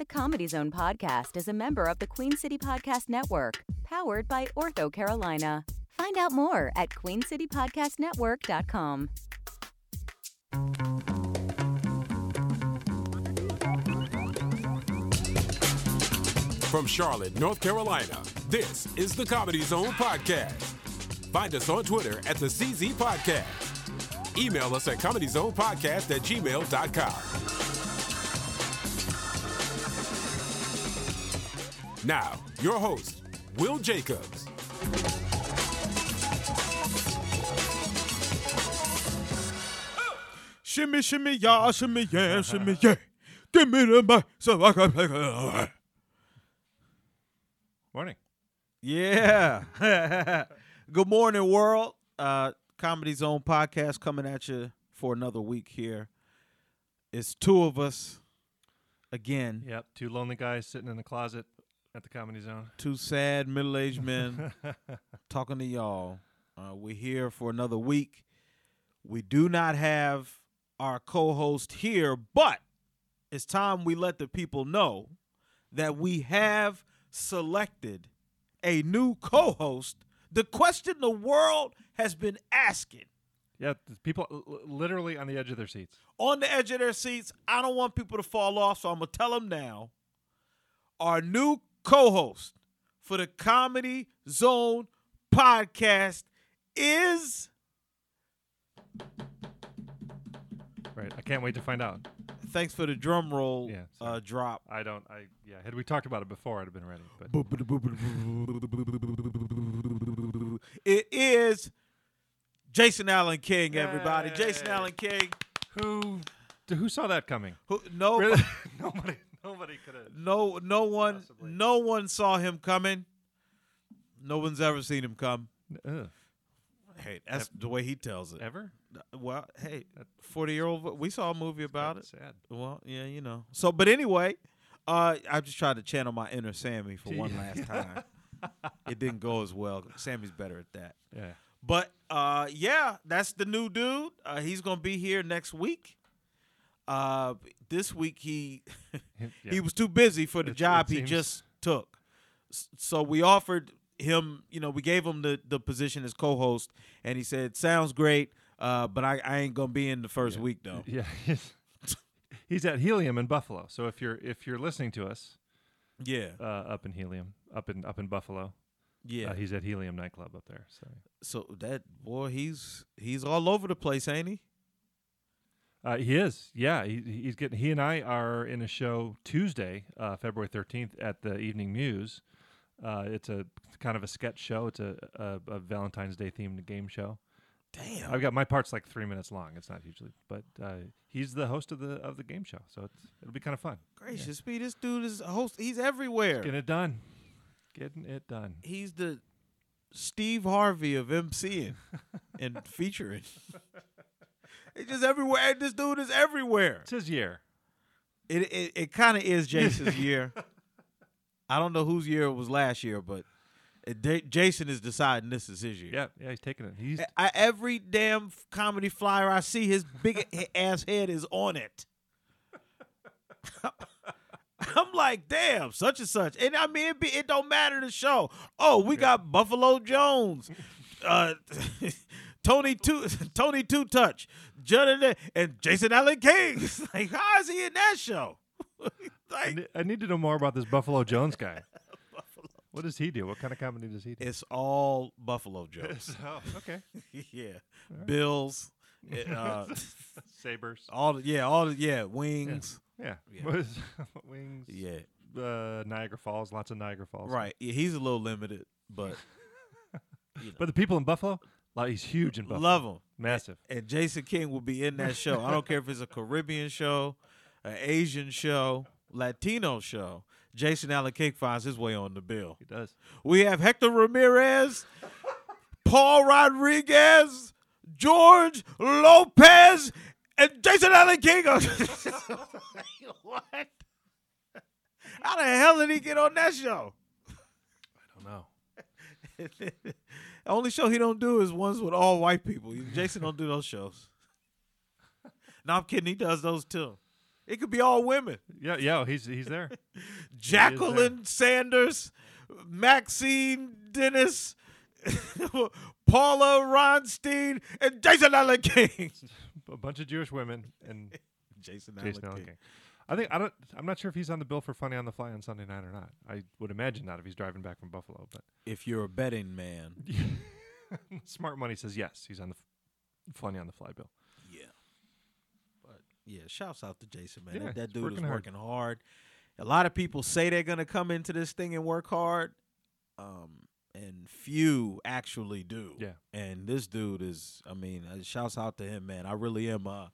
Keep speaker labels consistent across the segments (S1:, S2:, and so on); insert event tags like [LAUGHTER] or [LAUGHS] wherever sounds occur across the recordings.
S1: The Comedy Zone podcast is a member of the Queen City Podcast Network, powered by OrthoCarolina. Find out more at queencitypodcastnetwork.com.
S2: From Charlotte, North Carolina, this is the Comedy Zone Podcast. Find us on Twitter at the CZ Podcast. Email us at comedyzonepodcast at gmail.com. Now, your host, Will Jacobs.
S3: Shimmy, shimmy, yeah, shimmy, yeah, shimmy, yeah. Give me the mic so I can make it.
S4: Morning.
S3: Yeah. [LAUGHS] Good morning, world. Uh, Comedy Zone podcast coming at you for another week here. It's two of us again.
S4: Yep. Two lonely guys sitting in the closet at the Comedy Zone.
S3: Two sad middle aged men [LAUGHS] talking to y'all. Uh, we're here for another week. We do not have our co host here, but it's time we let the people know that we have selected a new co host. The question the world has been asking
S4: Yeah, people literally on the edge of their seats.
S3: on the edge of their seats. I don't want people to fall off, so I'm going to tell them now. Our new co host for the Comedy Zone podcast is.
S4: Right. I can't wait to find out.
S3: Thanks for the drum roll
S4: Yeah,
S3: uh, drop.
S4: I don't. I yeah. Had we talked about it before, I'd have been ready. But
S3: It is Jason Allen King, everybody. Jason Allen King.
S4: who who saw that coming?
S3: Who, no,
S4: Really? [LAUGHS] nobody. [LAUGHS] Nobody could have.
S3: no, no one,
S4: Possibly.
S3: no one saw him coming. No one's ever seen him come. Hey, that's the way he tells it.
S4: Ever?
S3: Well, hey, forty year old. We saw a movie about it.
S4: Sad.
S3: Well, yeah, you know. So, but anyway, uh, I just tried to channel my inner Sammy for one [LAUGHS] last time. it didn't go as well. Sammy's better at that.
S4: Yeah.
S3: But uh, yeah, that's the new dude. Uh, he's gonna be here next week. Uh, this week he [LAUGHS]
S4: Yeah.
S3: he was too busy for the
S4: It-
S3: job
S4: it
S3: he
S4: seems-
S3: just took. So we offered him, you know, we gave him the the position as co-host, and he said, "Sounds great, uh, but I, I ain't gonna be in the first
S4: Yeah.
S3: week though."
S4: Yeah. [LAUGHS] He's, he's at Helium in Buffalo. So if you're if you're listening to us
S3: Yeah,
S4: uh, up in Helium, up in up in Buffalo,
S3: yeah.
S4: uh, he's at Helium nightclub up there. So
S3: so that boy, he's he's all over the place, ain't he?
S4: Uh, he is, yeah. He, he's getting. He and I are in a show Tuesday, uh, February thirteenth, at the Evening Muse. Uh, it's a kind of a sketch show. It's a, a, a Valentine's Day themed game show.
S3: Damn.
S4: I've got my part's like three minutes long. It's not usually, but uh, he's the host of the of the game show, so it's it'll be kind of fun.
S3: Gracious me, this dude is a host. He's everywhere.
S4: Getting it done, getting it done.
S3: He's the Steve Harvey of MCing [LAUGHS] and featuring. It's just everywhere. This dude is everywhere.
S4: It's his year.
S3: It it, it kind of is Jason's [LAUGHS] year. I don't know whose year it was last year, but it, Da- Jason is deciding this is his year.
S4: Yeah, yeah. He's taking it. He's
S3: I, every damn comedy flyer I see, his big [LAUGHS] ass head is on it. [LAUGHS] I'm like, damn, such and such, and I mean, it, be, it don't matter the show. Oh, we got Buffalo Jones, uh, Tony Two, Tony Two Touch, And Jason Allen King. [LAUGHS] Like, how is he in that show? [LAUGHS]
S4: I,
S3: like,
S4: I need to know more about this Buffalo Jones guy. [LAUGHS] Buffalo What does he do? What kind of comedy does he do?
S3: it's all Buffalo jokes.
S4: oh, okay.
S3: yeah, Bills, uh,
S4: Sabres.
S3: all the, yeah, all the yeah wings.
S4: Yeah.
S3: Yeah.
S4: Is- Wings.
S3: Yeah,
S4: Uh, Niagara Falls. Lots of Niagara Falls.
S3: right. Yeah, he's a little limited, but
S4: But the people in Buffalo, like he's huge in Buffalo.
S3: love him.
S4: Massive.
S3: And Jason King will be in that show. I don't care if it's a Caribbean show, an Asian show, Latino show. Jason Allen King finds his way on the bill.
S4: He does.
S3: We have Hector Ramirez, Paul Rodriguez, George Lopez, and Jason Allen King. [LAUGHS] what? How the hell did he get on that show?
S4: I don't know. [LAUGHS]
S3: the only show he don't do is ones with all white people. Jason don't do those shows. [LAUGHS] No, I'm kidding. He does those too. It could be all women.
S4: Yeah, yeah, he's he's there. [LAUGHS]
S3: Jacqueline Sanders, Maxine Dennis, [LAUGHS] Paula Ronstein, and Jason Allen King.
S4: a bunch of Jewish women and
S3: Jason,
S4: Jason Allen King. I think I don't. I'm not sure if he's on the bill for Funny on the Fly on Sunday night or not. I would imagine not if he's driving back from Buffalo. But
S3: If you're a betting man, [LAUGHS]
S4: Smart Money says yes. He's on the f- Funny on the Fly bill.
S3: yeah. But yeah, shouts out to Jason, man.
S4: Yeah,
S3: that, that dude is
S4: working hard.
S3: working hard. A lot of people say they're gonna come into this thing and work hard, um, and few actually do.
S4: Yeah.
S3: And this dude is, I mean, uh, shouts out to him, man. I really am uh,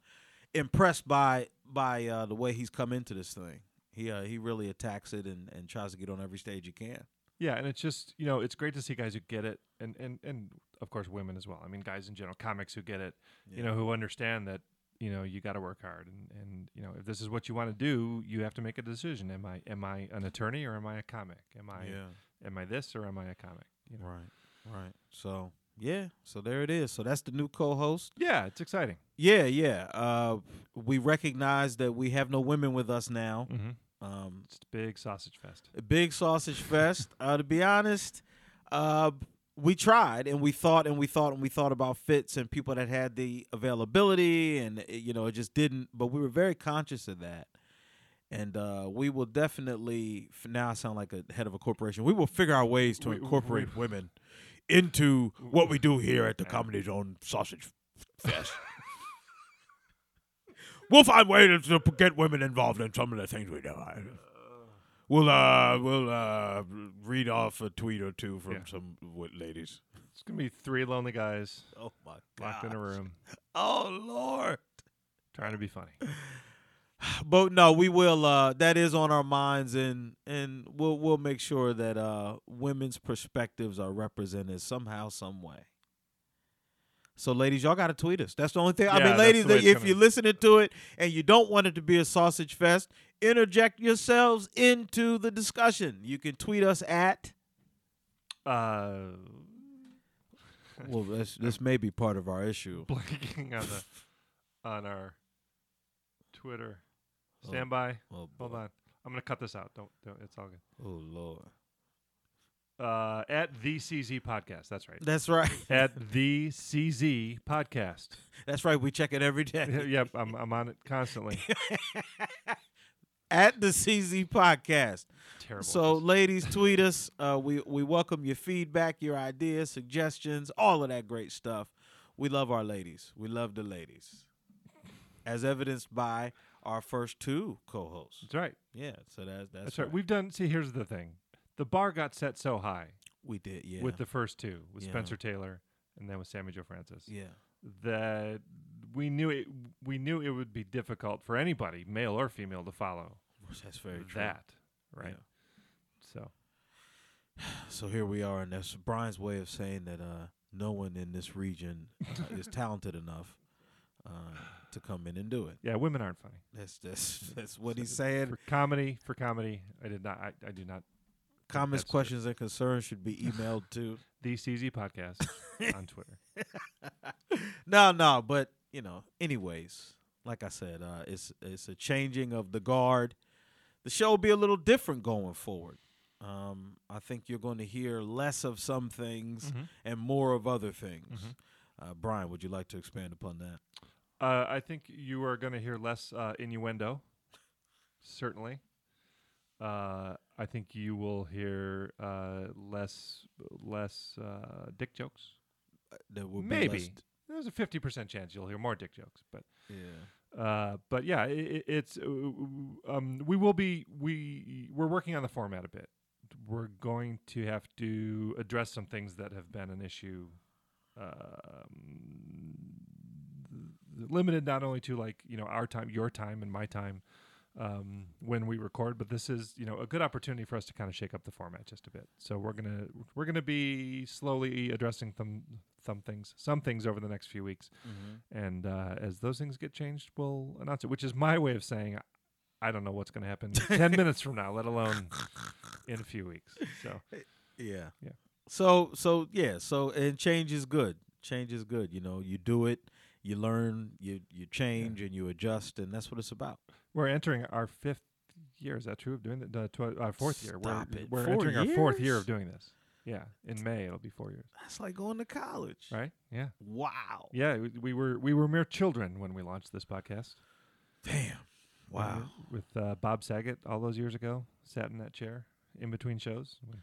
S3: impressed by by uh, the way he's come into this thing. He uh, he really attacks it and, and tries to get on every stage he can.
S4: Yeah, and it's just you know it's great to see guys who get it, and and and of course women as well. I mean, guys in general, comics who get it, you know, who understand that you know you got to work hard, and and you know if this is what you want to do, you have to make a decision. Am I am I an attorney or am I a comic? Am I
S3: yeah.
S4: am I this or am I a comic? You know?
S3: Right. Right. So yeah. So there it is. So that's the new co-host.
S4: Yeah, it's exciting.
S3: Yeah. Yeah. Uh, we recognize that we have no women with us now.
S4: Mm-hmm.
S3: Um,
S4: It's a big sausage fest.
S3: a big sausage fest. [LAUGHS] uh, to be honest, uh, we tried and we thought and we thought and we thought about fits and people that had the availability and it, you know it just didn't. But we were very conscious of that, and uh, we will definitely. Now I sound like a head of a corporation. We will figure out ways to
S4: We-
S3: incorporate women into what we do here at the Comedy Zone Sausage Fest. [LAUGHS] we'll find ways to get women involved in some of the things we do. We'll uh we'll uh read off a tweet or two from
S4: Yeah.
S3: some ladies.
S4: It's gonna be three lonely guys
S3: Oh my
S4: locked in a room
S3: Oh lord.
S4: trying to be funny. [LAUGHS] [SIGHS]
S3: But no, we will uh that is on our minds and and we'll we'll make sure that uh women's perspectives are represented somehow some way. So ladies, y'all got to tweet us. That's the only thing. I mean, ladies,
S4: the way it's
S3: if
S4: gonna-
S3: you're listening to it and you don't want it to be a sausage fest, interject yourselves into the discussion. You can tweet us at
S4: Uh, [LAUGHS]
S3: Well, this this may be part of our issue.
S4: blanking on the on our Twitter.
S3: Oh.
S4: Stand by.
S3: Oh,
S4: Hold
S3: boy.
S4: on. I'm gonna cut this out. Don't. don't it's all good.
S3: Oh lord.
S4: Uh, at the CZ podcast. That's right.
S3: That's right. [LAUGHS]
S4: at the CZ podcast.
S3: That's right. We check it every day. [LAUGHS]
S4: yep, I'm I'm on it constantly. [LAUGHS]
S3: At the CZ podcast.
S4: Terrible.
S3: So, ladies, tweet us. Uh, we we welcome your feedback, your ideas, suggestions, all of that great stuff. We love our ladies. We love the ladies, as evidenced by our first two co-hosts.
S4: that's right.
S3: Yeah, so that's that's,
S4: That's right. We've done. See, here's the thing. The bar got set so high
S3: we did. Yeah,
S4: with the first two, with
S3: Yeah.
S4: Spencer Taylor, and then with Sammy Joe Francis.
S3: yeah,
S4: that we knew it we knew it would be difficult for anybody, male or female, to follow
S3: that's very true.
S4: that. Right.
S3: Yeah.
S4: So
S3: So here we are, and that's Brian's way of saying that uh, no one in this region uh, is talented enough uh, to come in and do it.
S4: yeah, women aren't funny.
S3: That's that's [LAUGHS] that's what he's saying.
S4: For comedy, for comedy, I did not I, I do not
S3: Comments, questions, and concerns should be emailed to. [LAUGHS]
S4: the CZ podcast [LAUGHS] on Twitter.
S3: no, no, but you know, anyways, like I said, uh, it's it's a changing of the guard. The show will be a little different going forward. Um, I think you're going to hear less of some things
S4: Mhm.
S3: and more of other things.
S4: Mhm.
S3: Uh, Brian, would you like to expand upon that?
S4: Uh, I think you are going to hear less uh, innuendo. Certainly. Uh, I think you will hear uh, less less uh, dick jokes.
S3: There will be
S4: Maybe.
S3: less-
S4: There's a fifty percent chance you'll hear more dick jokes, but
S3: yeah.
S4: uh, but yeah, i i it's uh, um, we will be we we're working on the format a bit. We're going to have to address some things that have been an issue, um, limited not only to like you know our time, your time, and my time um, when we record, but this is you know a good opportunity for us to kind of shake up the format just a bit. So we're gonna we're gonna be slowly addressing some some things some things over the next few weeks.
S3: Mm-hmm.
S4: And uh, as those things get changed, we'll announce it, which is my way of saying I don't know what's going to happen [LAUGHS] 10 minutes from now, let alone in a few weeks. So,
S3: Yeah.
S4: Yeah.
S3: So so yeah, so and change is good. Change is good. You know, you do it, you learn, you you change and you adjust and that's what it's about.
S4: We're entering our fifth year. Is that true of doing that? Uh, tw- uh, fourth year.
S3: Stop
S4: we're
S3: it.
S4: we're
S3: Four
S4: entering our fourth year of doing this. Yeah, in May it'll be four years.
S3: That's like going to college.
S4: Right? Yeah.
S3: Wow.
S4: Yeah. We, we were we were mere children when we launched this podcast.
S3: Damn. Wow.
S4: With uh, Bob Saget all those years ago, sat in that chair in between shows.
S3: That-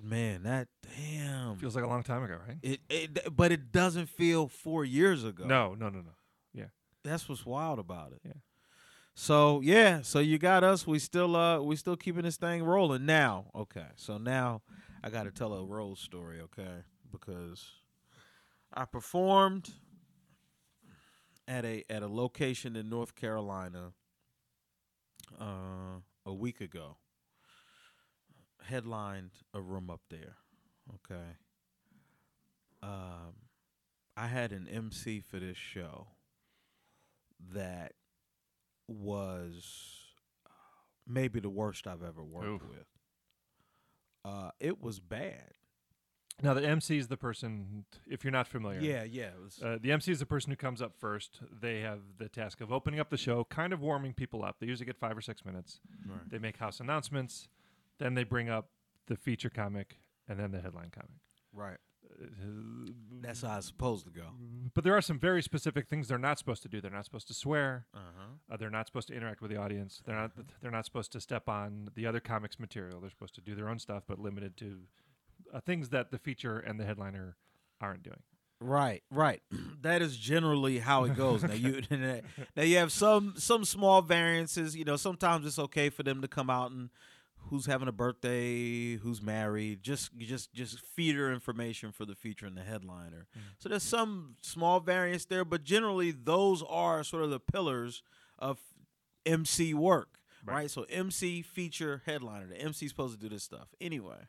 S3: man, that damn.
S4: Feels like a long time ago, right?
S3: it, it, but it doesn't feel four years ago.
S4: No, no, no, no.
S3: Yeah, that's what's wild about it.
S4: Yeah.
S3: So yeah, so you got us. We still uh we still keeping this thing rolling now. Okay, so now I got to tell a Rose story. Okay, because I performed at a at a location in North Carolina uh, a week ago. Headlined a room up there. Okay. Um, I had an MC for this show that was uh, maybe the worst I've ever worked
S4: Oof.
S3: with. Uh, it was bad.
S4: Now the MC is the person. If you're not familiar,
S3: Yeah, yeah. It was.
S4: Uh, the MC is the person who comes up first. They have the task of opening up the show, kind of warming people up. They usually get five or six minutes.
S3: right.
S4: They make house announcements, then they bring up the feature comic, and then the headline comic.
S3: right.
S4: Uh,
S3: That's how it's supposed to go.
S4: But there are some very specific things they're not supposed to do. They're not supposed to swear.
S3: Uh huh.
S4: Uh, they're not supposed to interact with the audience. They're not. They're not supposed to step on the other comics material. They're supposed to do their own stuff, but limited to uh, things that the feature and the headliner aren't doing.
S3: Right, right. [CLEARS THROAT] that is generally how it goes. Now you [LAUGHS] now you have some some small variances. You know, sometimes it's okay for them to come out and who's having a birthday, who's married, just just just feeder information for the feature and the headliner. So there's some small variance there, but generally those are sort of the pillars of MC work,
S4: Right.
S3: right? So MC, feature, headliner. The MC's supposed to do this stuff. Anyway,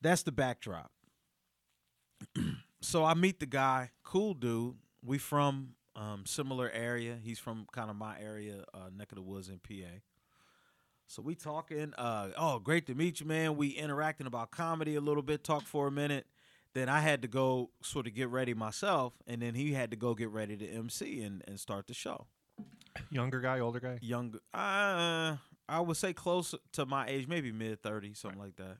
S3: that's the backdrop [CLEARS THROAT] so I meet the guy, cool dude. We from um, similar area. He's from kind of my area, uh, neck of the woods in PA. So we talking. Uh, oh, great to meet you, man. We interacting about comedy a little bit. Talk for a minute. Then I had to go sort of get ready myself, and then he had to go get ready to MC and, and start the show.
S4: Younger guy, older guy.
S3: Younger. uh, I would say close to my age, maybe mid thirty, something like that.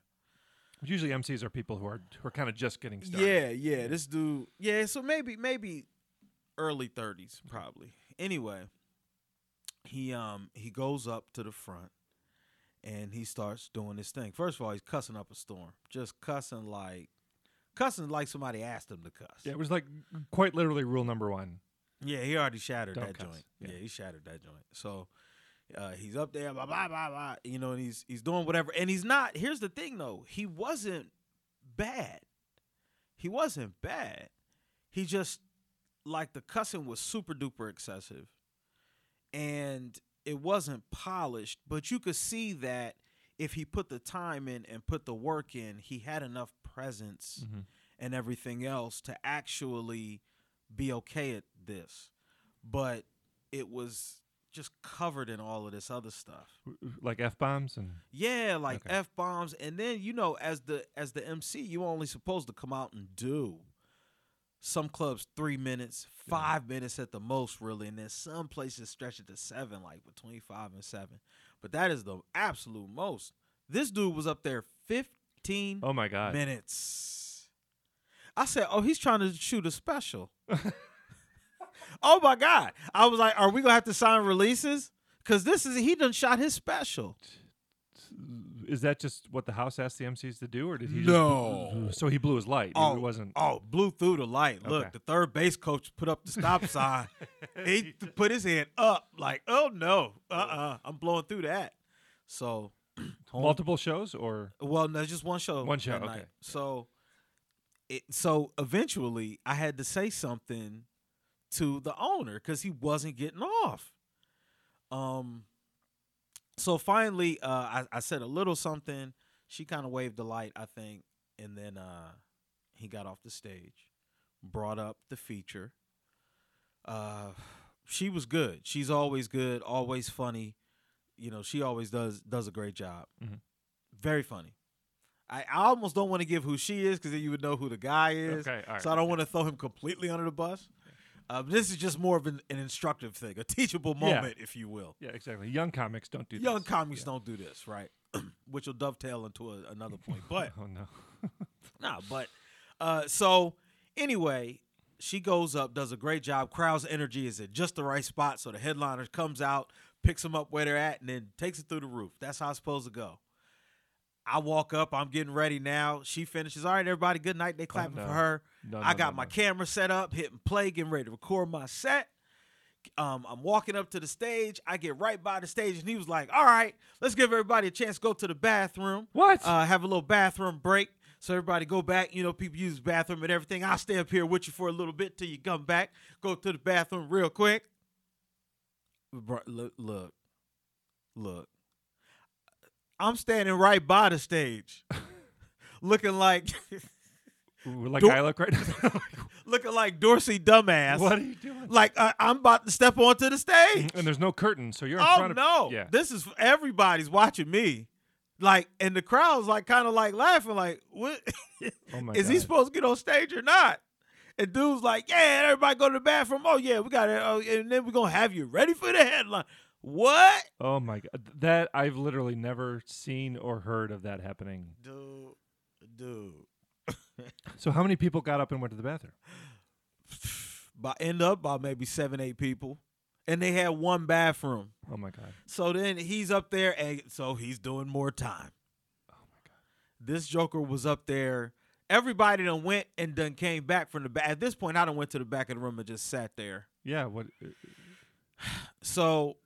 S4: Usually MCs are people who are who are kind of just getting started.
S3: Yeah, yeah. This dude, yeah. So maybe, maybe early thirties, probably. Anyway, he um he goes up to the front and he starts doing this thing. First of all, he's cussing up a storm, just cussing like cussing like somebody asked him to cuss.
S4: Yeah, it was like quite literally rule number one.
S3: Yeah, he already shattered
S4: Don't
S3: that
S4: cuss.
S3: joint.
S4: Yeah.
S3: Yeah. he shattered that joint. So uh, he's up there, blah blah blah blah. You know, and he's he's doing whatever. And he's not. Here's the thing, though. He wasn't bad. He wasn't bad. He just like the cussing was super duper excessive, and it wasn't polished. But you could see that if he put the time in and put the work in, he had enough presence
S4: Mhm.
S3: and everything else to actually be okay at this. But it was just covered in all of this other stuff.
S4: Like f bombs and
S3: Yeah, like
S4: Okay.
S3: f bombs, and then you know, as the as the MC, you only supposed to come out and do. Some clubs three minutes, five minutes at the most, really, and then some places stretch it to seven, like between five and seven. But that is the absolute most. This dude was up there fifteen.
S4: Oh my god,
S3: minutes. I said, "Oh, he's trying to shoot a special." [LAUGHS] oh my god! I was like, "Are we gonna have to sign releases?" Because this is he done shot his special.
S4: Is that just what the house asked the MCs to do, or did he?
S3: No.
S4: Just, so he blew his light.
S3: Oh,
S4: it wasn't.
S3: Oh, blew through the light. Look,
S4: Okay.
S3: the third base coach put up the stop sign. [LAUGHS] he put his hand up, like, "Oh no, uh, uh-uh, I'm blowing through that." So, [CLEARS THROAT]
S4: Multiple shows, or
S3: Well, no, just one show.
S4: One show, okay.
S3: night. So, it so eventually I had to say something to the owner because he wasn't getting off. Um. So finally, uh, I, I said a little something. She kind of waved the light, I think, and then uh, he got off the stage, brought up the feature. Uh, she was good. She's always good, always funny. You know, she always does does a great job.
S4: Mhm.
S3: Very funny. I, I almost don't want to give who she is because then you would know who the guy is.
S4: okay, all right.
S3: So I don't want to throw him completely under the bus. Uh, this is just more of an, an instructive thing, a teachable
S4: Yeah.
S3: moment, if you will.
S4: Yeah, exactly. Young comics don't do
S3: Young
S4: this.
S3: comics
S4: Yeah.
S3: don't do this, right? [CLEARS THROAT] Which will dovetail into a, another point. But [LAUGHS]
S4: Oh no. [LAUGHS]
S3: no, but uh, so anyway, she goes up, does a great job. Crowd's energy is at just the right spot, so the headliner comes out, picks them up where they're at, and then takes it through the roof. That's how it's supposed to go. I walk up, I'm getting ready now. She finishes. All right, everybody, good night. They clapping
S4: no.
S3: for her.
S4: No,
S3: I got
S4: no,
S3: my
S4: no.
S3: camera set up, hitting play, getting ready to record my set. Um, I'm walking up to the stage. I get right by the stage, and he was like, "All right, let's give everybody a chance to go to the bathroom.
S4: What?
S3: Uh, have a little bathroom break, so everybody go back. You know, people use the bathroom and everything. I'll stay up here with you for a little bit till you come back. Go to the bathroom real quick. Look, look, look. I'm standing right by the stage, [LAUGHS] looking like
S4: Ooh, like
S3: Don't-
S4: I look right now. [LAUGHS]
S3: looking like Dorsey dumbass.
S4: what are you doing?
S3: Like I, I'm about to step onto the stage.
S4: and there's no curtain, so you're in
S3: Oh
S4: front of
S3: no!
S4: Yeah.
S3: This is everybody's watching me. Like, and the crowd's like kind of like laughing, like, what
S4: Oh my [LAUGHS]
S3: is he supposed to get on stage or not? And dude's like, yeah, everybody go to the bathroom. Oh yeah, we got it. Oh, and then we're gonna have you ready for the headline. What?
S4: Oh my god. That I've literally never seen or heard of that happening.
S3: Dude, dude.
S4: So how many people got up and went to the bathroom? [SIGHS]
S3: By end up by maybe seven, eight people. And they had one bathroom.
S4: Oh my god.
S3: So then he's up there, and so he's doing more time.
S4: Oh my god.
S3: This Joker was up there. Everybody done went and done came back from the back. At this point, I done went to the back of the room and just sat there.
S4: Yeah, what
S3: So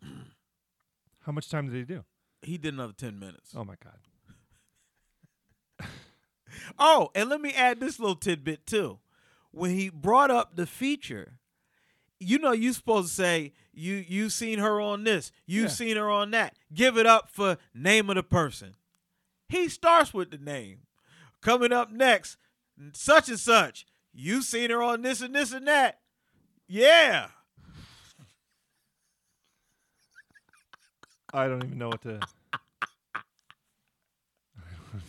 S4: how much time did he do?
S3: he did another 10 minutes.
S4: Oh my god.
S3: Oh, and let me add this little tidbit too. When he brought up the feature, you know you're supposed to say you you seen her on this, you
S4: Yeah.
S3: seen her on that. Give it up for name of the person. He starts with the name. Coming up next, such and such. You seen her on this and this and that. Yeah.
S4: I don't even know what to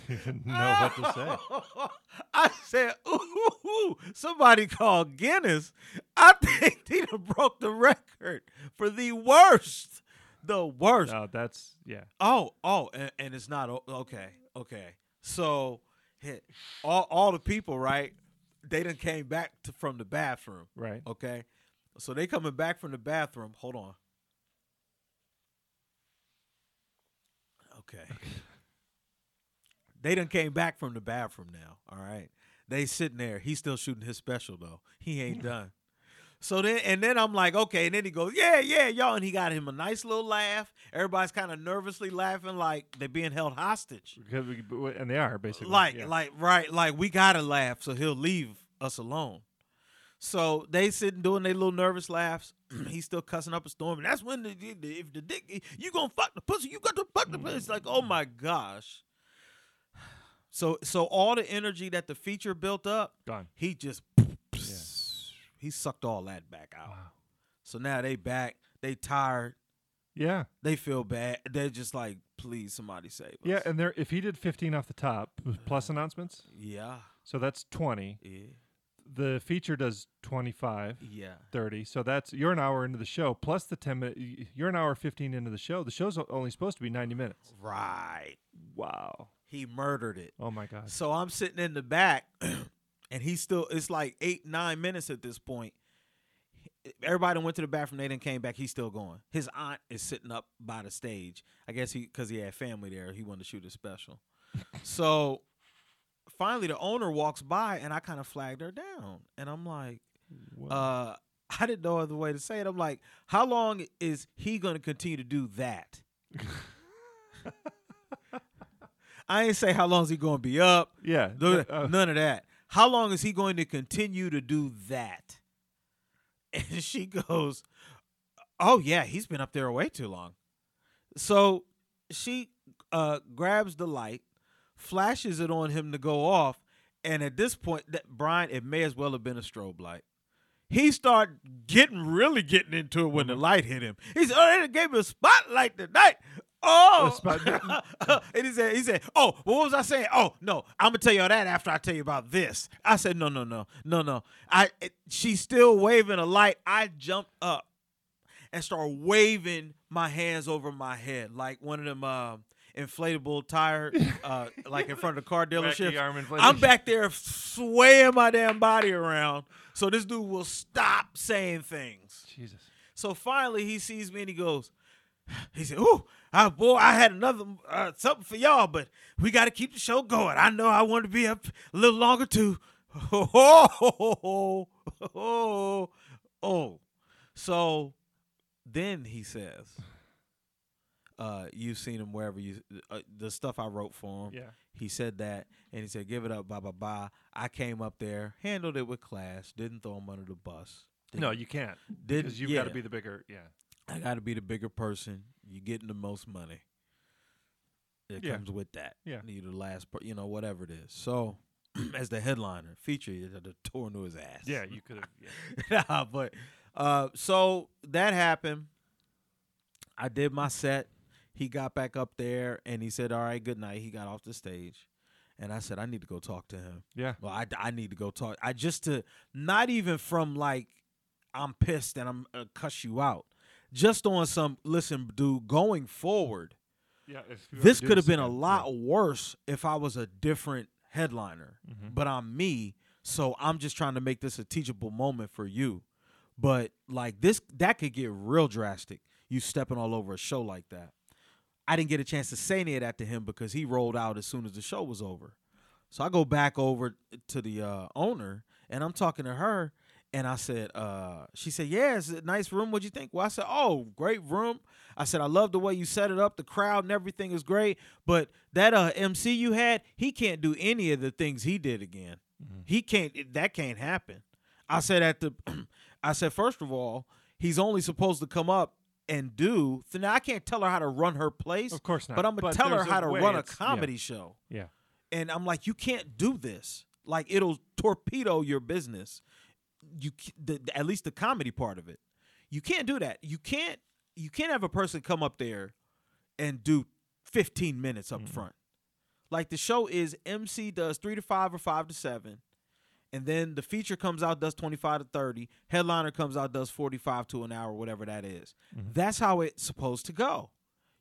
S4: even [LAUGHS] know what to say. [LAUGHS]
S3: I said, ooh, ooh, ooh, somebody called Guinness. I think he broke the record for the worst. The worst.
S4: No, that's yeah.
S3: Oh, oh, and, and it's not okay. Okay. So hit all all the people, right? They done came back to, from the bathroom.
S4: Right.
S3: Okay. So they coming back from the bathroom. Hold on. Okay. They done came back from the bathroom now. All right. They sitting there. He's still shooting his special though. He ain't done. So then and then I'm like, okay, and then he goes, Yeah, yeah, y'all. And he got him a nice little laugh. Everybody's kind of nervously laughing like they're being held hostage.
S4: Because we, and they are basically
S3: Like,
S4: yeah.
S3: like, right, like we gotta laugh, so he'll leave us alone. So they sitting doing their little nervous laughs. [CLEARS THROAT] He's still cussing up a storm, and that's when the, the- if the dick you gonna fuck the pussy, you got to fuck the pussy. It's like, oh my gosh. [SIGHS] So, so all the energy that the feature built up,
S4: gone.
S3: he just [SNIFFS] he sucked all that back out.
S4: Wow.
S3: So now they back, they tired,
S4: Yeah.
S3: they feel bad. They're just like, please, somebody save us.
S4: Yeah, and there if he did 15 off the top uh, plus announcements,
S3: yeah,
S4: so that's 20.
S3: yeah,
S4: The feature does 25.
S3: yeah.
S4: 30. So that's you're an hour into the show plus the 10 minute you're an hour 15 into the show. The show's only supposed to be 90 minutes.
S3: Right.
S4: Wow.
S3: He murdered it.
S4: Oh my god.
S3: So I'm sitting in the back, [CLEARS THROAT] and he's still. It's like eight, nine minutes at this point. Everybody went to the bathroom. They didn't came back. He's still going. His aunt is sitting up by the stage. I guess he because he had family there. He wanted to shoot a special. [LAUGHS] so finally, the owner walks by, and I kind of flagged her down, and I'm like, uh, [LAUGHS] I didn't know other way to say it. I'm like, how long is he going to continue to do that? [LAUGHS] I ain't say how long is he going to be up.
S4: yeah.
S3: No-
S4: uh,
S3: none of that. How long is he going to continue to do that? [LAUGHS] And she goes, Oh, yeah, he's been up there way too long. So she uh, grabs the light, flashes it on him to go off. And at this point, that Brian, it may as well have been a strobe light. He started getting really getting into it when the light hit him. He said, Oh, they gave me a spotlight tonight. oh, [LAUGHS] and he said, he said, oh, what was I saying? Oh, no, I'm gonna tell you all that after I tell you about this. I said, no, no, no, no, no. I, it- she's still waving a light. I jumped up and started waving my hands over my head like one of them uh, inflatable tire, uh, like in front of the car dealership.
S4: Wacky arm inflatable.
S3: I'm back there swaying my damn body around so this dude will stop saying things.
S4: Jesus.
S3: So finally, he sees me and he goes, he said, "Ooh, I, boy, I had another uh, something for y'all, but we got to keep the show going. I know I want to be up a little longer too." Oh, Oh, oh, oh. So then he says, uh, "You've seen him wherever you uh, the stuff I wrote for him."
S4: Yeah.
S3: He said that, and he said, "Give it up, blah blah blah." I came up there, handled it with class, didn't throw him under the bus.
S4: No, you can't.
S3: Did-
S4: Because you've got to be the bigger. Yeah.
S3: I got to be the bigger person. You're getting the most money. It
S4: Yeah.
S3: comes with that.
S4: Yeah.
S3: You the last, per- you know, whatever it is. So, [CLEARS THROAT] as the headliner, feature the tour into his ass.
S4: Yeah, you could have. Yeah. [LAUGHS]
S3: nah, but uh, so that happened. I did my set. He got back up there and he said, "All right, good night." He got off the stage, and I said, "I need to go talk to him."
S4: Yeah.
S3: Well, I, I need to go talk. I just to not even from like I'm pissed and I'm uh, cuss you out. Just on some listen, dude. Going forward,
S4: Yeah.
S3: this could have been a lot worse if I was a different headliner.
S4: Mhm.
S3: But I'm me, so I'm just trying to make this a teachable moment for you. But like this, that could get real drastic. You stepping all over a show like that. I didn't get a chance to say any of that to him because he rolled out as soon as the show was over. So I go back over to the uh, owner and I'm talking to her and I said, uh, she said, yeah, it's a nice room. What'd you think? Well, I said, oh, great room. I said, I love the way you set it up. The crowd and everything is great. But that uh, MC you had, he can't do any of the things he did again. He can't, that can't happen. I said at the, [CLEARS THROAT] I said, first of all, he's only supposed to come up and do, so now I can't tell her how to run her place.
S4: Of course not.
S3: But I'm going
S4: But
S3: tell her how to run a
S4: it's- yeah.
S3: comedy show.
S4: Yeah.
S3: And I'm like, you can't do this. Like it'll torpedo your business. You the, at least the comedy part of it. You can't do that. You can't you can't have a person come up there and do 15 minutes up mm-hmm. front. Like the show is MC does 3 to 5 or 5 to 7. And then the feature comes out does 25 to 30. Headliner comes out does 45 to an hour whatever that is. That's how it's supposed to go.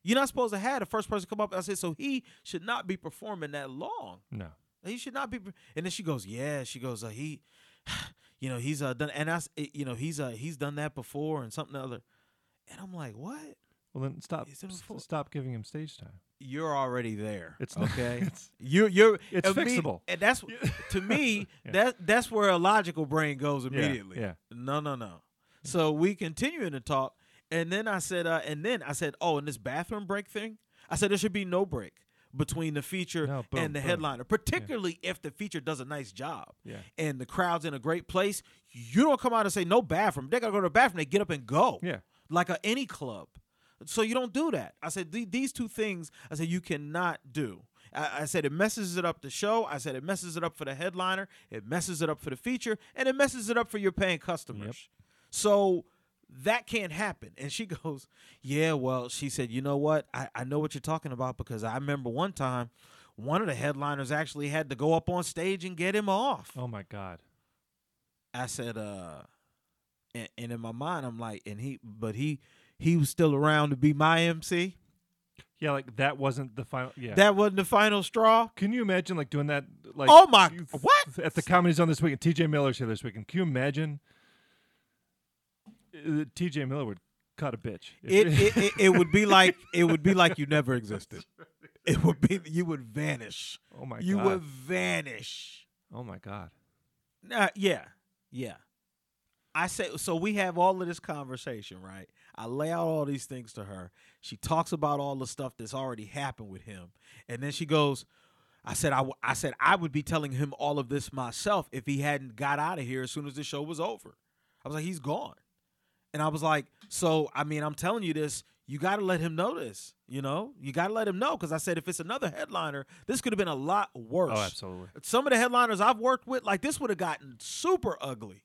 S3: You're not supposed to have the first person come up. I said, so he should not be performing that long.
S4: No.
S3: He should not be. And then she goes, yeah. She goes, uh, he, [SIGHS] you know, he's uh done, and I, you know, he's uh he's done that before and something other. And I'm like, what?
S4: Well, then stop.
S3: Is it
S4: s-
S3: before-
S4: Stop giving him stage time.
S3: You're already there.
S4: It's not-
S3: okay. [LAUGHS]
S4: it's-
S3: you you're
S4: It's fixable.
S3: and that's [LAUGHS] to me
S4: Yeah.
S3: that that's where a logical brain goes immediately.
S4: yeah.
S3: No, no, no. So we continuing to talk, and then I said, uh, and then I said, oh, and this bathroom break thing. I said there should be no break between the feature
S4: No, boom,
S3: and the
S4: boom.
S3: headliner, particularly if the feature does a nice job.
S4: Yeah.
S3: And the crowd's in a great place. You don't come out and say no bathroom. They gotta go to the bathroom. They get up and go.
S4: Yeah.
S3: Like a, any club. So you don't do that. I said these two things. I said you cannot do. I, I said it messes it up the show. I said it messes it up for the headliner. It messes it up for the feature, and it messes it up for your paying customers. So that can't happen. And she [LAUGHS] goes, Yeah, well, she said, You know what? I, I know what you're talking about because I remember one time one of the headliners actually had to go up on stage and get him off.
S4: Oh my God.
S3: I said, uh, and, and in my mind, I'm like, and he, but he, he was still around to be my MC.
S4: Yeah, like that wasn't the final. Yeah.
S3: That wasn't the final straw.
S4: Can you imagine like doing that? Like
S3: Oh my- what?
S4: at the Comedy Zone this weekend? T.J. Miller's here this weekend. Can you imagine? Uh, T.J. Miller would cut a bitch.
S3: It, it, it, it would be like, it would be like you never existed. [LAUGHS] It would be, you would vanish.
S4: oh my god.
S3: you
S4: God.
S3: would vanish.
S4: Oh my God.
S3: Uh, yeah, yeah. I say so. We have all of this conversation, right? I lay out all these things to her. She talks about all the stuff that's already happened with him, and then she goes, "I said I, w- I said I would be telling him all of this myself if he hadn't got out of here as soon as the show was over." I was like, "He's gone," and I was like, "So I mean, I'm telling you this. You got to let him know this. You know, you got to let him know because I said if it's another headliner, this could have been a lot worse."
S4: Oh, absolutely.
S3: some of the headliners I've worked with, like this would have gotten super ugly.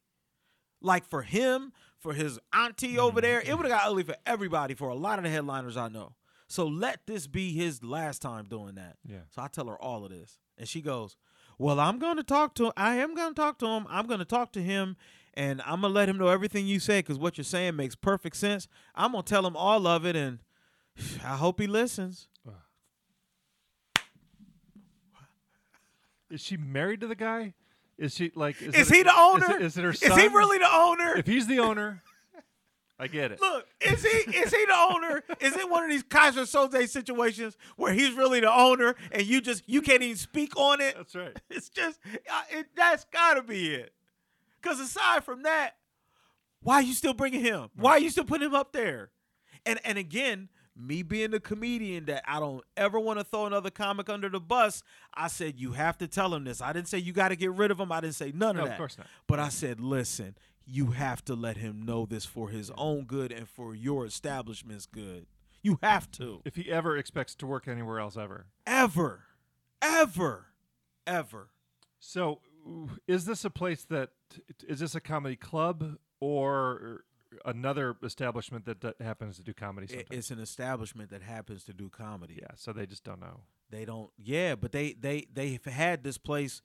S3: Like for him, for his auntie over mm-hmm, there, it mm-hmm. would have got ugly for everybody, for a lot of the headliners I know. So let this be his last time doing that.
S4: Yeah.
S3: So I tell her all of this. And she goes, Well, I'm going to talk to I am going to talk to him. I'm going to talk to him and I'm going to let him know everything you say because what you're saying makes perfect sense. I'm going to tell him all of it and [SIGHS] I hope he listens.
S4: Is she married to the guy? Is she like? Is,
S3: Is he the owner?
S4: Is, it, is it
S3: Is he really the owner?
S4: If he's the owner, [LAUGHS] I get it.
S3: Look, is he is he the owner? Is it one of these Keyser Söze situations where he's really the owner and you just you can't even speak on it?
S4: That's right. [LAUGHS]
S3: It's just uh, it, that's got to be it. Because aside from that, why are you still bringing him? Why are you still putting him up there? And and again, me being the comedian that I don't ever want to throw another comic under the bus, I said you have to tell him this. I didn't say you got to get rid of him. I didn't say none
S4: No,
S3: of
S4: of
S3: that.
S4: course not.
S3: But I said, listen, you have to let him know this for his own good and for your establishment's good. You have to.
S4: If he ever expects to work anywhere else ever.
S3: Ever, ever, ever.
S4: So, is this a place that is this a comedy club or another establishment that, that happens to do comedy? Sometimes?
S3: It's an establishment that happens to do comedy.
S4: yeah. So they just don't know.
S3: They don't. Yeah, but they they they've had this place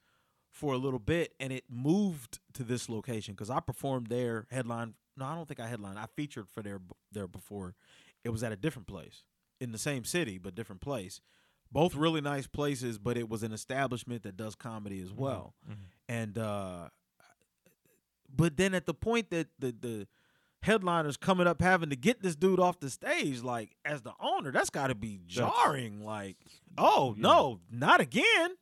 S3: for a little bit, and it moved to this location because I performed there. Headline? No, I don't think I headlined. I featured for there there before. It was at a different place in the same city, but different place. Both really nice places, but it was an establishment that does comedy as well. And uh but then at the point that the the headliners coming up having to get this dude off the stage, like as the owner, that's got to be jarring. Like, oh
S4: Yeah.
S3: no, not again.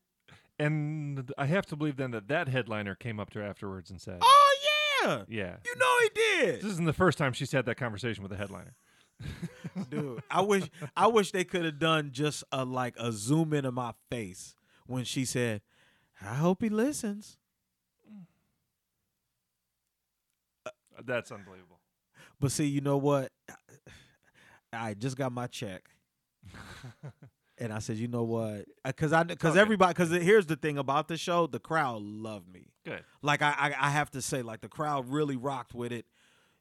S4: And I have to believe then that that headliner came up to her afterwards and said,
S3: Oh yeah,
S4: "Yeah,
S3: you know he did."
S4: this isn't the first time she's had that conversation with the headliner." [LAUGHS]
S3: dude. I wish I wish they could have done just a like a zoom in of my face when she said, "I hope he listens."
S4: Uh, that's unbelievable.
S3: But see, you know what? I just got my check, [LAUGHS] and I said, you know what? Because I because
S4: Okay.
S3: everybody because here's the thing about the show, the crowd loved me.
S4: Good.
S3: Like I, I I have to say, like the crowd really rocked with it,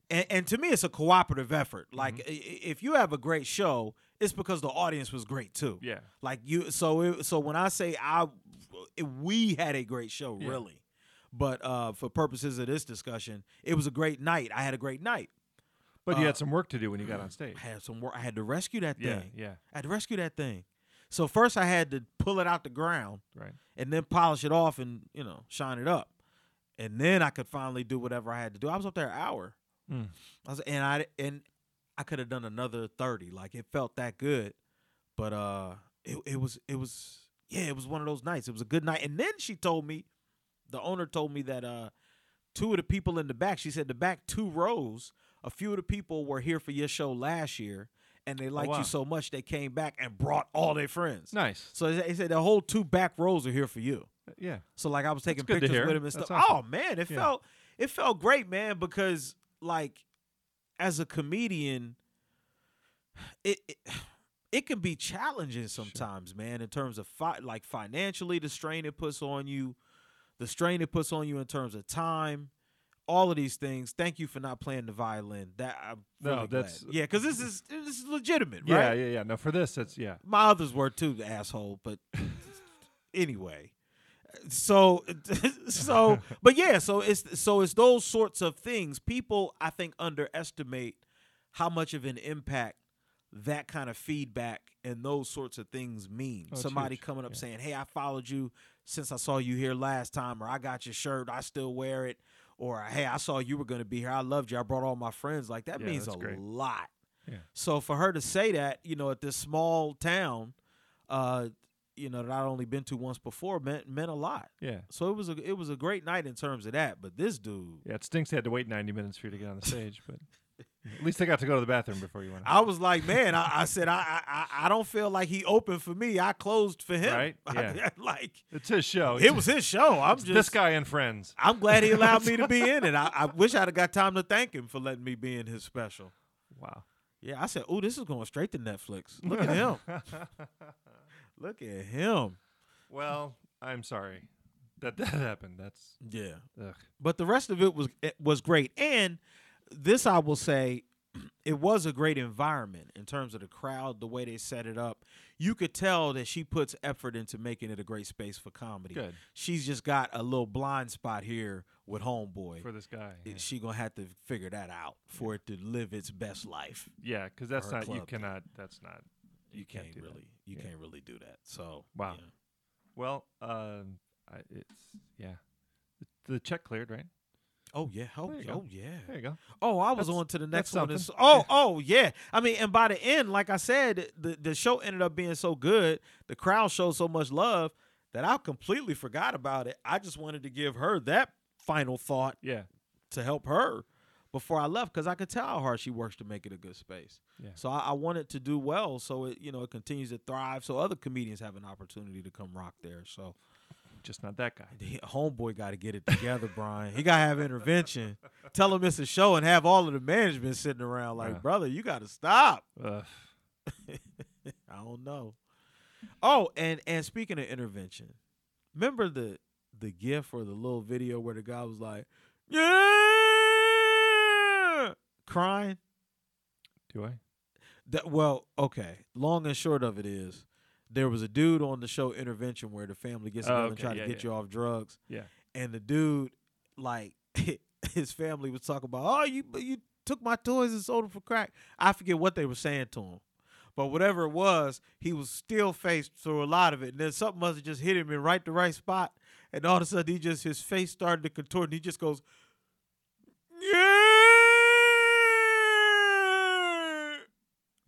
S3: and, and to me, it's a cooperative effort. Like
S4: Mm-hmm.
S3: if you have a great show, it's because the audience was great too.
S4: Yeah.
S3: Like you, so it, so when I say I, we had a great show,
S4: Yeah.
S3: really. But uh, for purposes of this discussion, it was a great night. I had a great night.
S4: But you
S3: Uh,
S4: had some work to do when you got on stage.
S3: I had some work. I had to rescue that
S4: Yeah,
S3: thing.
S4: yeah,
S3: I had to rescue that thing. So first, I had to pull it out the ground
S4: right.
S3: and then polish it off and you know shine it up, and then I could finally do whatever I had to do. I was up there an hour.
S4: Mm.
S3: I was, and I and I could have done another thirty. Like it felt that good, but uh, it it was it was yeah, it was one of those nights. It was a good night. And then she told me, the owner told me that uh, two of the people in the back. She said the back two rows. A few of the people were here for your show last year, and they liked
S4: wow.
S3: you so much they came back and brought all their friends.
S4: Nice.
S3: So they said the whole two back rows are here for you.
S4: Yeah.
S3: So like I was taking pictures with him and stuff.
S4: awesome.
S3: Oh man, it
S4: Yeah.
S3: felt it felt great, man, because like as a comedian, it it, [SIGHS] it can be challenging sometimes, man, in terms of fi- like financially the strain it puts on you, the strain it puts on you in terms of time. All of these things. Thank you for not playing the violin. That I'm
S4: No,
S3: really glad.
S4: that's-
S3: yeah, because this is this is legitimate, right?
S4: yeah, yeah. Yeah. No, for this, it's yeah.
S3: My others were too, asshole. But [LAUGHS] anyway, so [LAUGHS] so, but yeah, so it's so it's those sorts of things. People, I think, underestimate how much of an impact that kind of feedback and those sorts of things mean.
S4: Oh,
S3: Somebody
S4: huge.
S3: coming up
S4: Yeah.
S3: saying, "Hey, I followed you since I saw you here last time," or "I got your shirt, I still wear it," or "Hey, I saw you were going to be here. I loved you. I brought all my friends." Like that
S4: Yeah,
S3: means a
S4: great.
S3: lot.
S4: Yeah.
S3: So for her to say that, you know, at this small town, uh, you know, that I'd only been to once before meant meant a lot.
S4: Yeah.
S3: So it was a it was a great night in terms of that. But this dude,
S4: Yeah, it stinks they had to wait 90 minutes for you to get on the stage, but at least I got to go to the bathroom before you went.
S3: I was like, man, I, I said, I, I I- don't feel like he opened for me. I closed for him.
S4: Right, [LAUGHS] yeah.
S3: like
S4: It's his show.
S3: it was his show. I'm just
S4: this guy and friends.
S3: I'm glad he allowed me to be [LAUGHS] in it. I, I wish I'd have got time to thank him for letting me be in his special.
S4: Wow.
S3: Yeah, I said, "Oh, this is going straight to Netflix. Look at him. [LAUGHS] Look at him.
S4: Well, I'm sorry that that happened. That's
S3: Yeah.
S4: ugh.
S3: But the rest of it was it was great. And this I will say, [CLEARS THROAT] it was a great environment in terms of the crowd, the way they set it up. You could tell that she puts effort into making it a great space for comedy.
S4: Good.
S3: She's just got a little blind spot here with Homeboy.
S4: for this guy. Yeah,
S3: She gonna have to figure that out for it to live its best life.
S4: yeah, because that's not you
S3: club thing.
S4: cannot. That's not.
S3: You,
S4: can't
S3: can't,
S4: do that.
S3: really, you
S4: Yeah.
S3: can't really do that. So
S4: Wow.
S3: yeah.
S4: Well, um, I, it's yeah. The, the check cleared, right?
S3: Oh yeah. Oh, oh yeah.
S4: There you go.
S3: Oh, I was
S4: That's-
S3: on to the next one.
S4: Something.
S3: oh,
S4: Yeah.
S3: oh, yeah. I mean, and by the end, like I said, the the show ended up being so good. The crowd showed so much love that I completely forgot about it. I just wanted to give her that final thought
S4: Yeah.
S3: to help her before I left because I could tell how hard she works to make it a good space.
S4: Yeah.
S3: So I, I want it to do well, so it you know it continues to thrive, so other comedians have an opportunity to come rock there. So
S4: Just not that guy.
S3: the homeboy got to get it together, Brian. He got to have intervention. Tell him it's a show and have all of the management sitting around like, brother, you got to stop.
S4: Ugh. [LAUGHS]
S3: I don't know. Oh, and and speaking of intervention, remember the the gif or the little video where the guy was like, yeah, crying.
S4: Do I?
S3: That well, okay. Long and short of it is, there was a dude on the show Intervention where the family gets
S4: Oh,
S3: together and try
S4: yeah,
S3: to get
S4: yeah.
S3: you off drugs.
S4: Yeah.
S3: and the dude like [LAUGHS] his family was talking about oh you you took my toys and sold them for crack i forget what they were saying to him but whatever it was he was still faced through a lot of it and then something must have just hit him in right the right spot and all of a sudden he just his face started to contort and he just goes yeah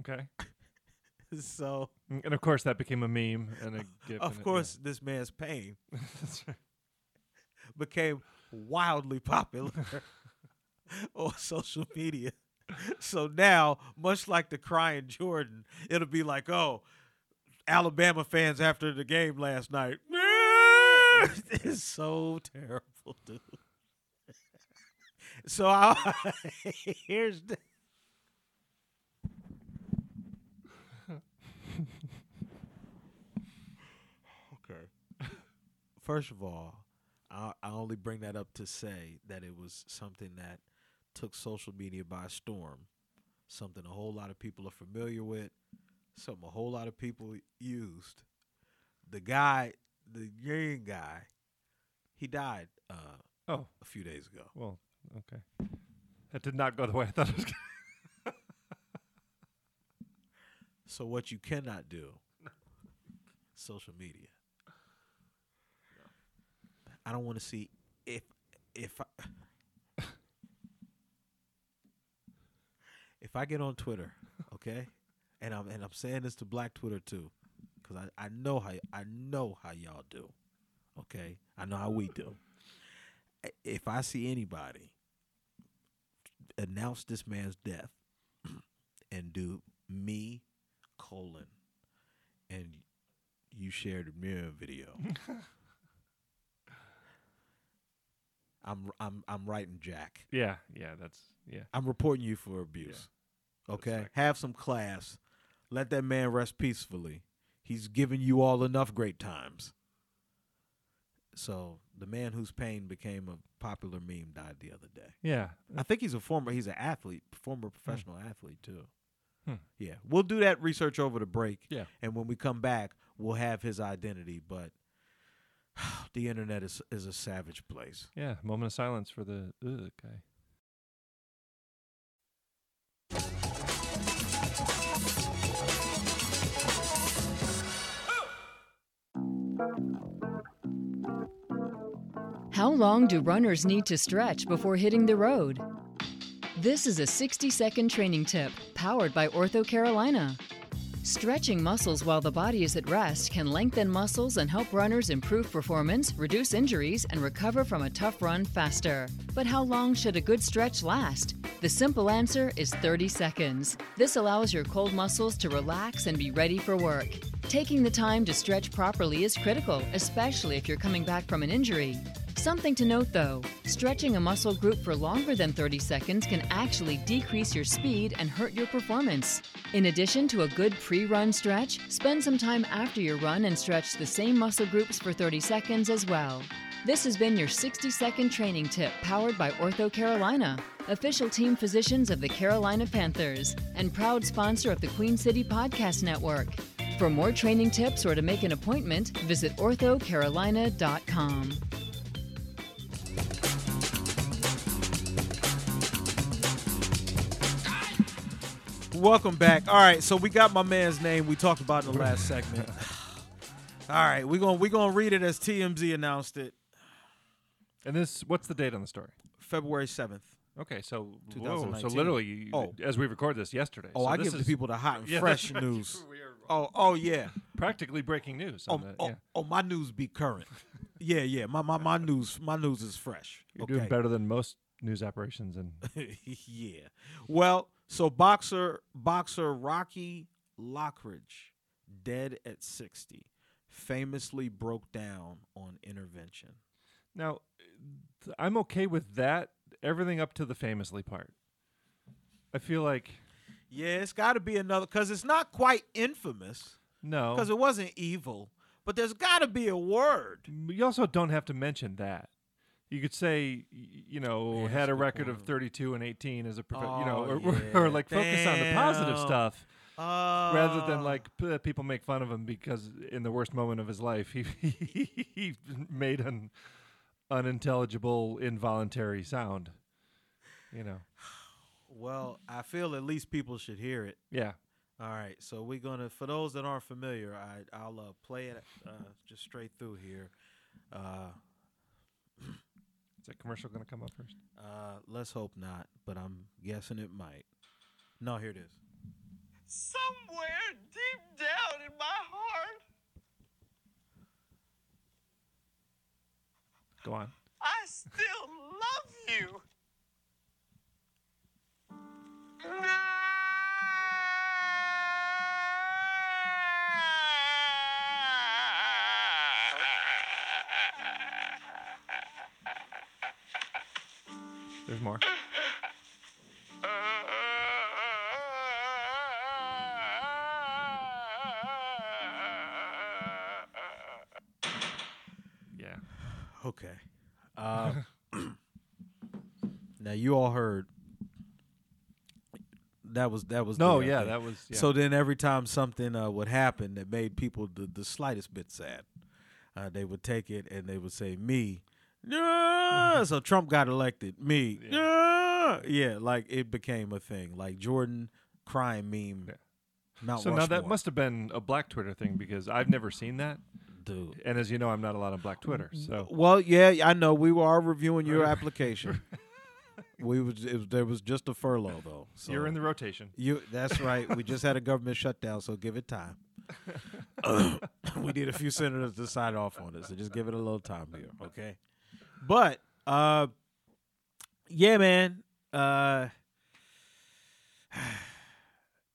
S4: Okay. [LAUGHS]
S3: so
S4: Mm, And of course, that became a meme and a gif.
S3: of course this man's pain. [LAUGHS]
S4: That's right. [LAUGHS]
S3: became wildly popular on social media. So now, much like the crying Jordan, it'll be like, oh, Alabama fans after the game last night. it's so terrible, dude. So I, here's the. okay. First of all, I, I only bring that up to say that it was something that took social media by storm, something a whole lot of people are familiar with, something a whole lot of people used. The guy, the young guy, he died uh,
S4: Oh,
S3: a few days ago.
S4: well, okay. That did not go the way I thought it was going [LAUGHS]
S3: So what you cannot do, [LAUGHS] social media. I don't want to see if if I, if I get on Twitter, okay, and I'm and I'm saying this to Black Twitter too, because I, I know how I know how y'all do, okay, I know how we do. If I see anybody announce this man's death and do me colon and you shared a mirror video. [LAUGHS] I'm I'm I'm writing Jack.
S4: Yeah, yeah, that's yeah.
S3: I'm reporting you for abuse. Okay? Have some class. Let that man rest peacefully. He's given you all enough great times. So the man whose pain became a popular meme died the other day.
S4: Yeah.
S3: I think he's a former he's an athlete, former professional athlete too.
S4: Hmm.
S3: Yeah. We'll do that research over the break.
S4: Yeah.
S3: And when we come back, we'll have his identity, but [SIGHS] the internet is is a savage place.
S4: Yeah, moment of silence for the ugh guy.
S5: How long do runners need to stretch before hitting the road? This is a 60 second training tip powered by OrthoCarolina. Stretching muscles while the body is at rest can lengthen muscles and help runners improve performance, reduce injuries, and recover from a tough run faster. But how long should a good stretch last? The simple answer is 30 seconds. This allows your cold muscles to relax and be ready for work. Taking the time to stretch properly is critical, especially if you're coming back from an injury. Something to note though stretching a muscle group for longer than 30 seconds can actually decrease your speed and hurt your performance. In addition to a good pre run stretch, spend some time after your run and stretch the same muscle groups for 30 seconds as well. This has been your 60 second training tip powered by OrthoCarolina, official team physicians of the Carolina Panthers, and proud sponsor of the Queen City Podcast Network. For more training tips or to make an appointment, visit orthocarolina.com.
S3: Welcome back. All right, so we got my man's name we talked about in the last segment. [LAUGHS] All right, we're gonna we're gonna read it as TMZ announced it,
S4: And this, what's the date on the story?
S3: February seventh.
S4: Okay, so whoa, so
S3: 2019.
S4: literally, you-
S3: Oh.
S4: as we record this yesterday.
S3: Oh,
S4: so
S3: I
S4: this
S3: give the
S4: is
S3: people the hot and [LAUGHS]
S4: Yeah,
S3: fresh
S4: right.
S3: news. [LAUGHS]
S4: We are
S3: Oh, oh yeah.
S4: practically breaking news.
S3: Oh,
S4: On the,
S3: oh,
S4: yeah.
S3: oh, my news be current. yeah, yeah. My, my my news my news is fresh.
S4: You're
S3: okay.
S4: doing better than most news operations, and
S3: yeah. Well, so boxer boxer Rocky Lockridge, dead at 60, famously broke down on intervention.
S4: now I'm okay with that. Everything up to the famously part. I feel like
S3: Yeah, it's got to be another cuz it's not quite infamous
S4: no.
S3: cuz it wasn't evil, but there's got to be a word.
S4: You also don't have to mention that. You could say, you know,
S3: Yeah,
S4: had a record of 32 and 18 as a, prof- you know,
S3: Oh,
S4: or, or
S3: yeah.
S4: like focus on the positive
S3: Damn.
S4: stuff rather than
S3: Uh,
S4: like p- people make fun of him because in the worst moment of his life [LAUGHS] he he made an unintelligible involuntary sound. You know.
S3: well, I feel at least people should hear it.
S4: Yeah.
S3: All right, so we're gonna. For those that aren't familiar, I I'll uh, play it uh, just straight through here. Uh,
S4: Is that commercial going to come up first?
S3: uh, let's hope not, but I'm guessing it might. No, here it is.
S6: Somewhere deep down in my heart,
S4: Go on.
S6: I still love you.
S4: There's more. Yeah.
S3: Okay. [LAUGHS] Uh, [CLEARS THROAT] now you all heard. That was that was
S4: No,
S3: the, uh,
S4: yeah,
S3: thing.
S4: that was yeah.
S3: So then every time something uh, would happen that made people the, the slightest bit sad, uh, they would take it and they would say me. So Trump got elected. Me. Yeah. yeah. Like it became a thing. Like Jordan crime meme.
S4: Yeah.
S3: Mount
S4: so now that must have been a black Twitter thing because I've never seen that.
S3: dude.
S4: And as you know, I'm not allowed on black Twitter. So
S3: Well, yeah, I know. We were reviewing your [LAUGHS] application. we was, it was there was just a furlough though. So
S4: you're in the rotation.
S3: You that's right. We just had a government shutdown, so give it time. [LAUGHS] [COUGHS] we need a few senators to sign off on it, so just give it a little time here, okay? But uh yeah, man. Uh [SIGHS]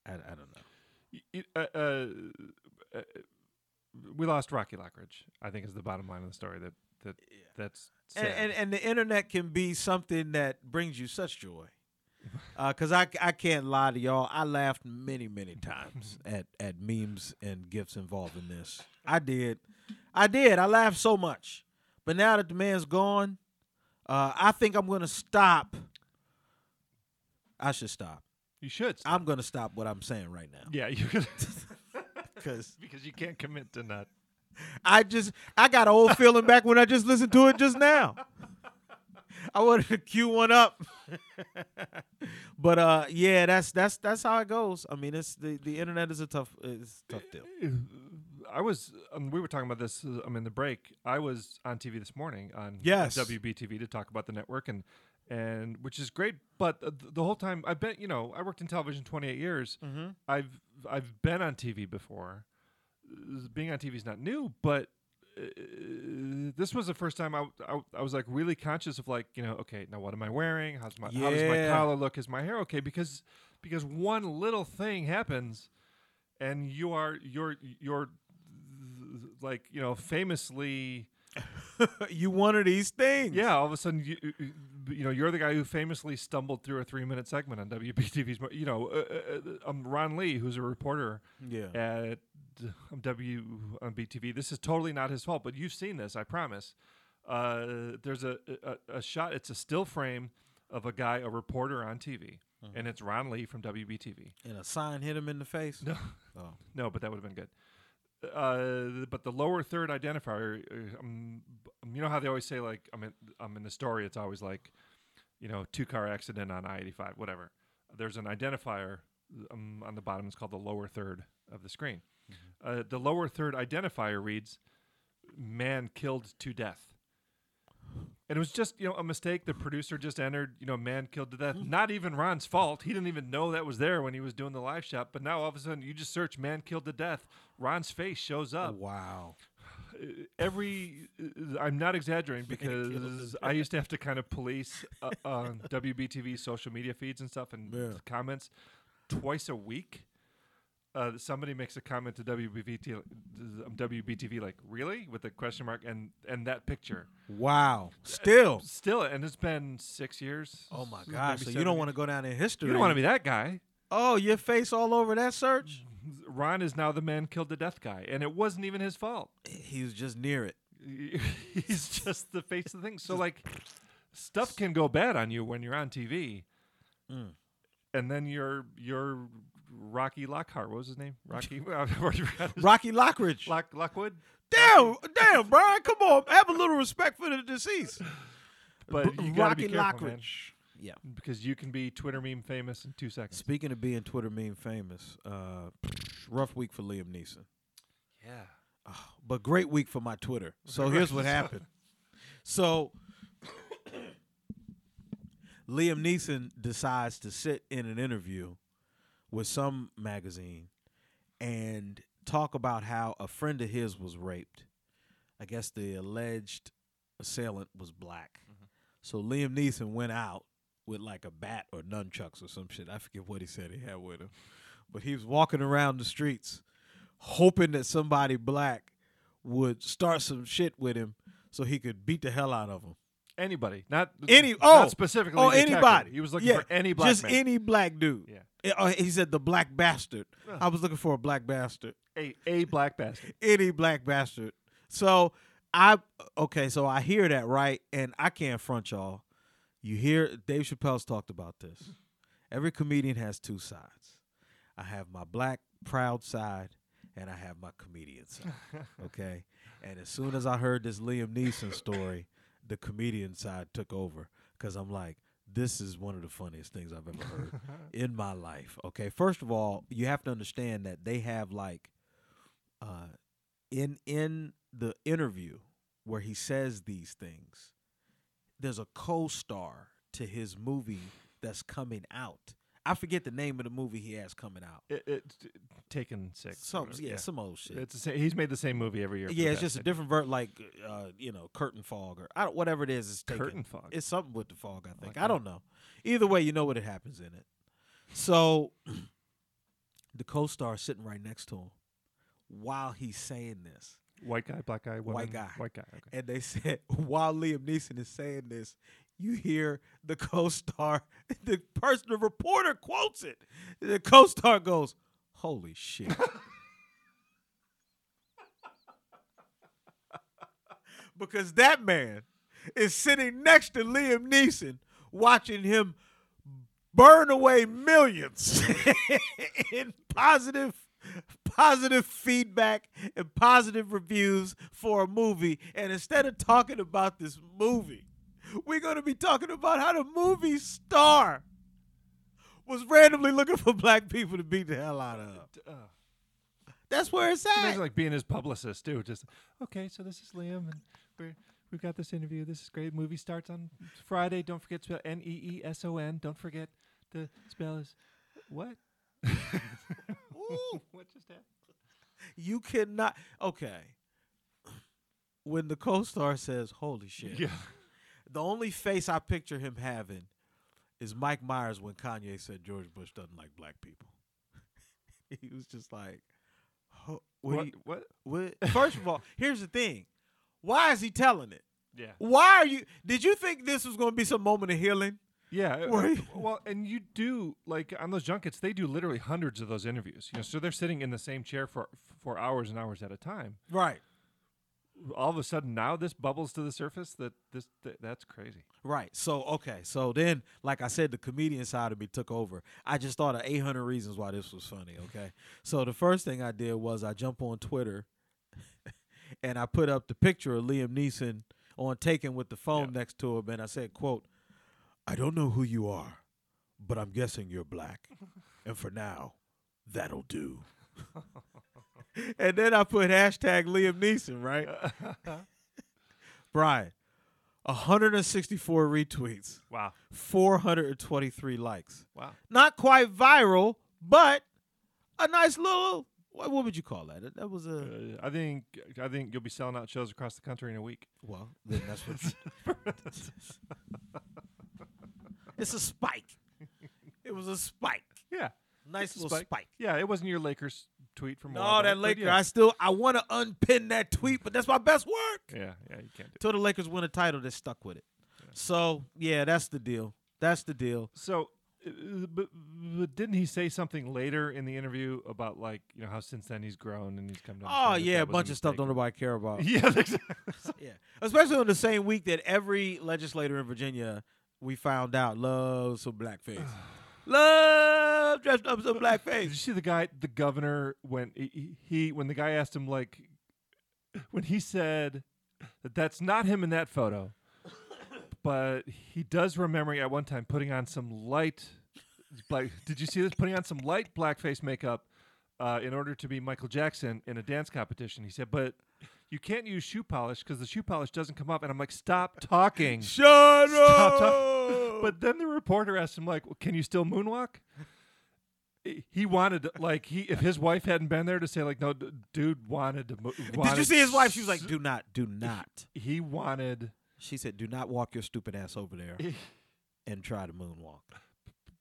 S3: I, I don't know.
S4: Y- uh, uh, uh, we lost Rocky Lockridge. I think is the bottom line of the story. That that that's.
S3: And, and and the internet can be something that brings you such joy. [LAUGHS] Because I, I can't lie to y'all, I laughed many many times at at memes and gifts involved in this. I did, I did. I laughed so much, but now that the man's gone, uh, I think I'm gonna stop. I should stop.
S4: you should. stop.
S3: I'm gonna stop what I'm saying right now
S4: yeah, you [LAUGHS]
S3: because [LAUGHS]
S4: because you can't commit to not.
S3: I just I got an old feeling back when I just listened to it just now. [LAUGHS] I wanted to cue one up. but uh yeah, that's that's that's how it goes. I mean, it's the the internet is a tough it's a tough deal.
S4: I was. Um, we were talking about this. Uh, I'm in the break. I was on TV this morning on
S3: Yes.
S4: WBTV to talk about the network and and which is great. But uh, the whole time I've been, you know, I worked in television 28 years.
S3: Mm-hmm.
S4: I've I've been on TV before. Uh, Being on TV is not new, but uh, this was the first time I, I I was like really conscious of like you know okay now what am I wearing how's my how does my collar look is my hair okay because because one little thing happens and you are you're you're like you know famously [LAUGHS]
S3: you of these things.
S4: yeah all of a sudden you you know you're the guy who famously stumbled through a three minute segment on WBTV's you know uh, uh, uh, um, Ron Lee who's a reporter
S3: Yeah.
S4: at um, W on BTV this is totally not his fault but you've seen this I promise Uh, there's a, a a shot. It's a still frame of a guy, a reporter on TV,
S3: Mm-hmm.
S4: and it's Ron Lee from WBTV.
S3: And a sign hit him in the face.
S4: No,
S3: Oh. [LAUGHS]
S4: no, but that would have been good. Uh, but the lower third identifier, uh, um, you know how they always say like I'm in, I'm in the story. It's always like, you know, two car accident on I-85, whatever. There's an identifier um, on the bottom. It's called the lower third of the screen. Uh, the lower third identifier reads, "Man killed to death." And it was just, you know, a mistake. The producer just entered, you know, man killed to death. Not even Ron's fault. He didn't even know that was there when he was doing the live shot. But now all of a sudden, you just search "man killed to death." Ron's face shows up.
S3: Wow.
S4: Every, uh, I'm not exaggerating because I used to have to kind of police uh, on WBTV social media feeds and stuff and
S3: Yeah.
S4: comments twice a week. Uh, somebody makes a comment to WBT, um, WBTV like really with a question mark and and that picture
S3: Wow. Still.
S4: still and it's been six years.
S3: Oh my gosh. So you don't want to go down in history.
S4: You don't want to be that guy.
S3: Oh, your face all over that search? [LAUGHS]
S4: Ron is now the man killed to death guy, and it wasn't even his fault.
S3: He was just near it. [LAUGHS]
S4: He's just the face of the thing. So like, stuff can go bad on you when you're on TV,
S3: Mm.
S4: and then you're you're Rocky Lockhart. What was his name? [LAUGHS] Rocky. [LAUGHS] I already forgot his-
S3: Rocky Lockridge.
S4: Lock Lockwood.
S3: damn, damn, [LAUGHS] Brian, come on. Have a little respect for the deceased.
S4: But
S3: B-
S4: you
S3: Rocky
S4: be careful, man,
S3: Lockridge. Yeah.
S4: because you can be Twitter meme famous in two seconds.
S3: Speaking of being Twitter meme famous, uh, rough week for Liam Neeson.
S4: Yeah.
S3: but great week for my Twitter. So here's what happened. So [COUGHS] Liam Neeson decides to sit in an interview with some magazine and talk about how a friend of his was raped. I guess the alleged assailant was black. Mm-hmm. So Liam Neeson went out with like a bat or nunchucks or some shit. I forget what he said he had with him. But he was walking around the streets hoping that somebody black would start some shit with him so he could beat the hell out of him.
S4: Anybody, not
S3: Any
S4: not
S3: oh
S4: specifically.
S3: oh
S4: detective.
S3: anybody.
S4: He was looking
S3: Yeah,
S4: for any black
S3: just
S4: man.
S3: any black dude.
S4: Yeah.
S3: Uh, he said the black bastard. I was looking for a black bastard.
S4: a a black bastard. [LAUGHS]
S3: Any black bastard. So I okay, so I hear that right, and I can't front y'all. You hear Dave Chappelle's talked about this. Every comedian has two sides. I have my black proud side, and I have my comedian side. [LAUGHS] Okay, and as soon as I heard this Liam Neeson story, the comedian side took over because I'm like, this is one of the funniest things I've ever heard in my life. Okay, first of all, you have to understand that they have like, uh, in in the interview where he says these things, there's a co-star to his movie that's coming out. I forget the name of the movie he has coming out.
S4: It, it's taken six.
S3: Some
S4: whatever,
S3: yeah, some old shit.
S4: It's the same, he's made the same movie every year.
S3: yeah, it's just a different ver like uh, you know, curtain fog or I don't, whatever it is. It's taken.
S4: Curtain fog?
S3: It's something with the fog. I think.
S4: like
S3: I don't know. Either way, you know what it happens in it. So [CLEARS THROAT] the co-star is sitting right next to him while he's saying this.
S4: White guy, black guy, woman,
S3: White guy.
S4: white guy. Okay.
S3: And they [LAUGHS] said while Liam Neeson is saying this, you hear the co-star, [LAUGHS] the person, the reporter quotes it. The co-star goes, "Holy shit." [LAUGHS] because that man is sitting next to Liam Neeson watching him burn away millions [LAUGHS] in positive positive feedback and positive reviews for a movie and instead of talking about this movie we're going to be talking about how the movie star was randomly looking for black people to beat the hell out of
S4: Uh,
S3: that's where it's
S4: Imagine
S3: at
S4: like being his publicist too. Just okay, so this is Liam, and we're we've got this interview. This is great. Movie starts on Friday. Don't forget to spell N E E S O N. Don't forget the spell is what? [LAUGHS]
S3: Ooh. [LAUGHS]
S4: what just happened?
S3: you cannot okay when the co-star says holy shit
S4: Yeah.
S3: The only face I picture him having is Mike Myers when Kanye said George Bush doesn't like black people. [LAUGHS] he was just like, what?
S4: What?
S3: you-
S4: what?
S3: what?" First of all, here's the thing: why is he telling it?
S4: Yeah.
S3: Why are you? Did you think this was going to be some moment of healing?
S4: Yeah. uh,
S3: Where
S4: uh, well, and you do like on those junkets, they do literally hundreds of those interviews. You know, so they're sitting in the same chair for for hours and hours at a time.
S3: Right.
S4: All of a sudden now this bubbles to the surface. That this th- that's crazy.
S3: Right. So okay. So then, like I said, the comedian side of me took over. I just thought of 800 reasons why this was funny. Okay. So the first thing I did was I jump on Twitter, [LAUGHS] and I put up the picture of Liam Neeson on Taken with the phone next to him, and I said, "quote I don't know who you are, but I'm guessing you're black, [LAUGHS] and for now, that'll do." [LAUGHS] and then I put hashtag Liam Neeson. Right. [LAUGHS] Brian. 164 retweets,
S4: Wow.
S3: 423 likes.
S4: Wow.
S3: Not quite viral, but a nice little. What, what would you call that? That was a.
S4: Uh, I think I think you'll be selling out shows across the country in a week.
S3: Well, then that's what. [LAUGHS] it's a spike. It was a spike.
S4: Yeah.
S3: Nice little spike.
S4: Yeah, it wasn't your Lakers tweet from. a
S3: No, that
S4: back,
S3: Laker.
S4: Yeah.
S3: I still. I want to unpin that tweet, but that's my best work.
S4: yeah, yeah, you can't do.
S3: Till the Lakers win a title, they're stuck with it. So yeah, that's the deal. That's the deal.
S4: So, uh, but, but didn't he say something later in the interview about like you know how since then he's grown and he's come to
S3: Oh yeah,
S4: that
S3: a
S4: was
S3: bunch of stuff don't nobody care about.
S4: Yeah,
S3: Yeah, especially on the same week that every legislator in Virginia we found out loves some blackface. Love dressed up some blackface.
S4: Did you see the guy, the governor, when he, he when the guy asked him like when he said that that's not him in that photo, but he does remember at one time putting on some light black. Did you see this? Putting on some light blackface makeup uh, in order to be Michael Jackson in a dance competition. He said, but. You can't use shoe polish because the shoe polish doesn't come up, and I'm like, stop [LAUGHS] talking.
S3: Shut
S4: Stop
S3: up!
S4: talk- But then the reporter asked him, like, well, "Can you still moonwalk?" He- wanted, to, like, he if his wife hadn't been there to say, like, no, d- dude wanted to. Mo- [LAUGHS]
S3: did you see his wife? She was like, "Do not, do not."
S4: He wanted,
S3: She said, "Do not walk your stupid ass over there [LAUGHS] and try to moonwalk."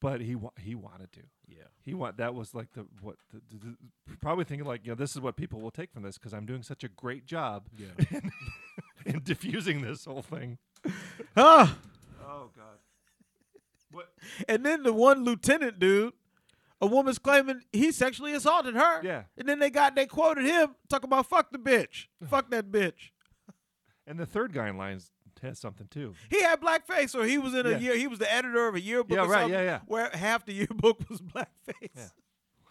S4: But he wa- he wanted to.
S3: Yeah.
S4: He want that was like the what the, the, the- probably thinking like you know this is what people will take from this because I'm doing such a great job
S3: Yeah. [LAUGHS]
S4: in, in diffusing this whole thing. [LAUGHS]
S3: Ah.
S4: Oh God. What?
S3: And then the one lieutenant dude, a woman's claiming he sexually assaulted her.
S4: Yeah.
S3: And then they got they quoted him talking about fuck the bitch, fuck that bitch. [LAUGHS]
S4: And the third guy in lines has something too.
S3: He had blackface, or he was in a
S4: Yeah.
S3: year. He was the editor of a yearbook.
S4: Yeah, right, yeah, yeah.
S3: Where half the yearbook [LAUGHS] was blackface.
S4: Yeah.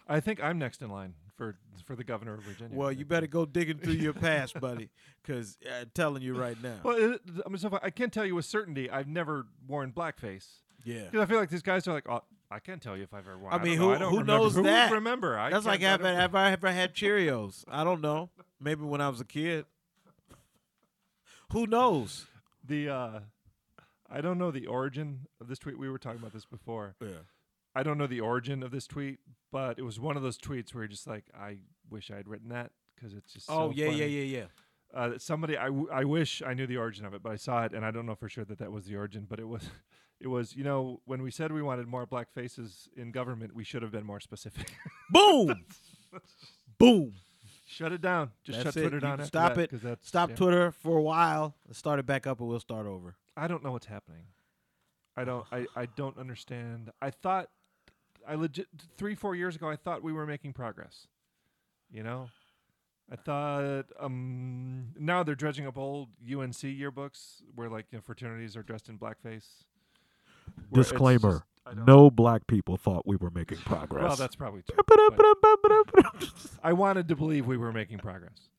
S4: I think I'm next in line for for the governor of Virginia.
S3: Well, you better go digging through your past, buddy, [LAUGHS] because uh, I'm telling you right now.
S4: Well, it, I mean, so I can't tell you with certainty. I've never worn blackface
S3: yeah.
S4: because I feel like these guys are like, oh, I can't tell you if I've ever worn.
S3: I mean,
S4: know.
S3: who-
S4: I don't
S3: who
S4: remember.
S3: knows
S4: who
S3: that?
S4: remember? I
S3: That's like
S4: I
S3: have,
S4: don't-
S3: have I ever had Cheerios? I don't know. Maybe when I was a kid. [LAUGHS] Who knows?
S4: The. Uh, I don't know the origin of this tweet. We were talking about this before.
S3: Yeah.
S4: I don't know the origin of this tweet, but it was one of those tweets where you're just like, I wish I had written that because it's just.
S3: Oh
S4: so
S3: yeah, yeah,
S4: funny.
S3: yeah, yeah.
S4: uh, that somebody I, w- I wish I knew the origin of it, but I saw it and I don't know for sure that that was the origin. But it was, [LAUGHS] it was you know when we said we wanted more black faces in government, we should have been more specific. [LAUGHS]
S3: Boom, boom.
S4: Shut it down. Just
S3: That's
S4: shut
S3: it.
S4: Twitter
S3: You
S4: down. after
S3: stop
S4: that,
S3: it.
S4: 'cause that's-
S3: Stop
S4: yeah.
S3: Twitter for a while. Start it back up, and we'll start over.
S4: I don't know what's happening. I don't. I, I don't understand. I thought I legit three four years ago. I thought we were making progress. You know, I thought um now they're dredging up old UNC yearbooks where like you know, fraternities are dressed in blackface. where it's
S7: Disclaimer.
S4: Just- I don't-
S7: No black people thought we were making progress.
S4: Well, that's probably true. but I wanted to believe we were making progress.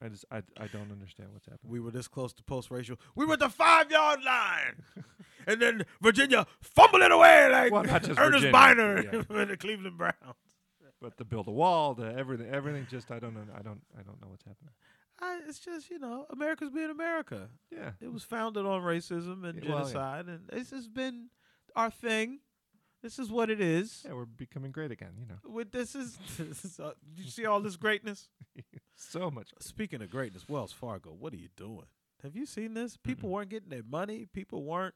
S4: I just I, I don't understand what's happening.
S3: We were this close to post racial. We were at the five yard line, [LAUGHS] and then Virginia fumbled it away like
S4: Well, not just
S3: Ernest
S4: Virginia,
S3: Byner with [LAUGHS] the Cleveland Browns.
S4: but to build a wall, the everything, everything. Just I don't know. I don't. I don't know what's happening.
S3: I, it's just you know, America's being America.
S4: Yeah.
S3: It was founded on racism and
S4: Yeah, well, yeah.
S3: genocide, and this has been our thing. This is what it is.
S4: Yeah, we're becoming great again. You know,
S3: With this is, [LAUGHS] this is uh, you see all this greatness. [LAUGHS]
S4: so much.
S3: Speaking of greatness, Wells Fargo, what are you doing? Have you seen this? People weren't getting their money. People weren't.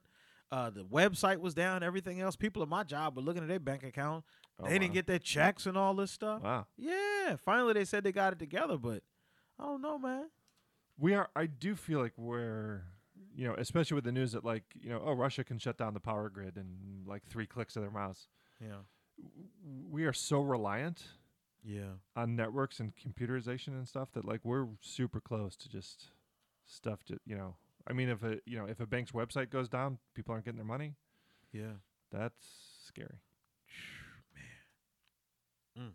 S3: Uh, the website was down. Everything else. People at my job were looking at their bank account.
S4: Oh,
S3: they didn't get their checks and all this stuff.
S4: Wow.
S3: Yeah. Finally, they said they got it together, but I don't know, man.
S4: We are. I do feel like we're. You know, especially with the news that like you know, oh, Russia can shut down the power grid in like three clicks of their mouse.
S3: Yeah.
S4: We are so reliant
S3: Yeah.
S4: on networks and computerization and stuff that like we're super close to just stuff to you know. I mean, if a you know if a bank's website goes down, people aren't getting their money.
S3: Yeah.
S4: That's scary.
S3: Man. Mm.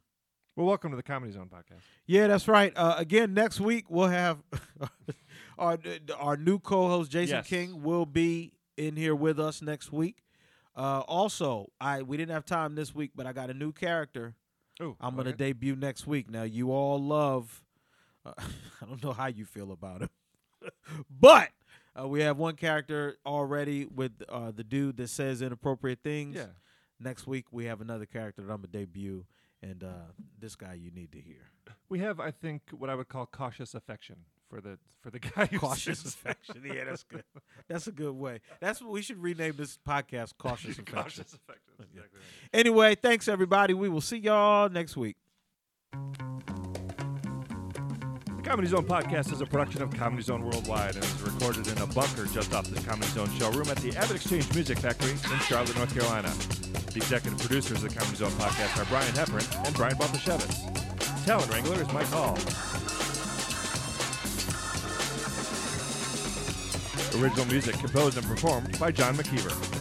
S4: Well, welcome to the Comedy Zone podcast.
S3: Yeah, that's right. Uh, again, next week we'll have [LAUGHS] our our new co-host Jason
S4: Yes.
S3: King will be in here with us next week. Uh, also, I we didn't have time this week, but I got a new character.
S4: Oh,
S3: I'm gonna debut next week. Now you all love. Uh, [LAUGHS] I don't know how you feel about him, [LAUGHS] but uh, we have one character already with uh, the dude that says inappropriate things.
S4: Yeah.
S3: Next week we have another character that I'm gonna debut, and uh, this guy you need to hear.
S4: We have, I think, what I would call cautious affection for the for the [LAUGHS] guy who
S3: Cautious affection. Yeah, that's good. That's a good way. That's what we should rename this podcast. Cautious affection. [LAUGHS]
S4: cautious affection. Exactly right.
S3: Anyway, thanks everybody. We will see y'all next week.
S4: Comedy Zone podcast is a production of Comedy Zone Worldwide and is recorded in a bunker just off the Comedy Zone showroom at the AvidXchange Music Factory in Charlotte, North Carolina. The executive producers of the Comedy Zone podcast are Brian Hepburn and Brian Baltashevitz. Talent Wrangler is Mike Hall. Original music composed and performed by John McKeever.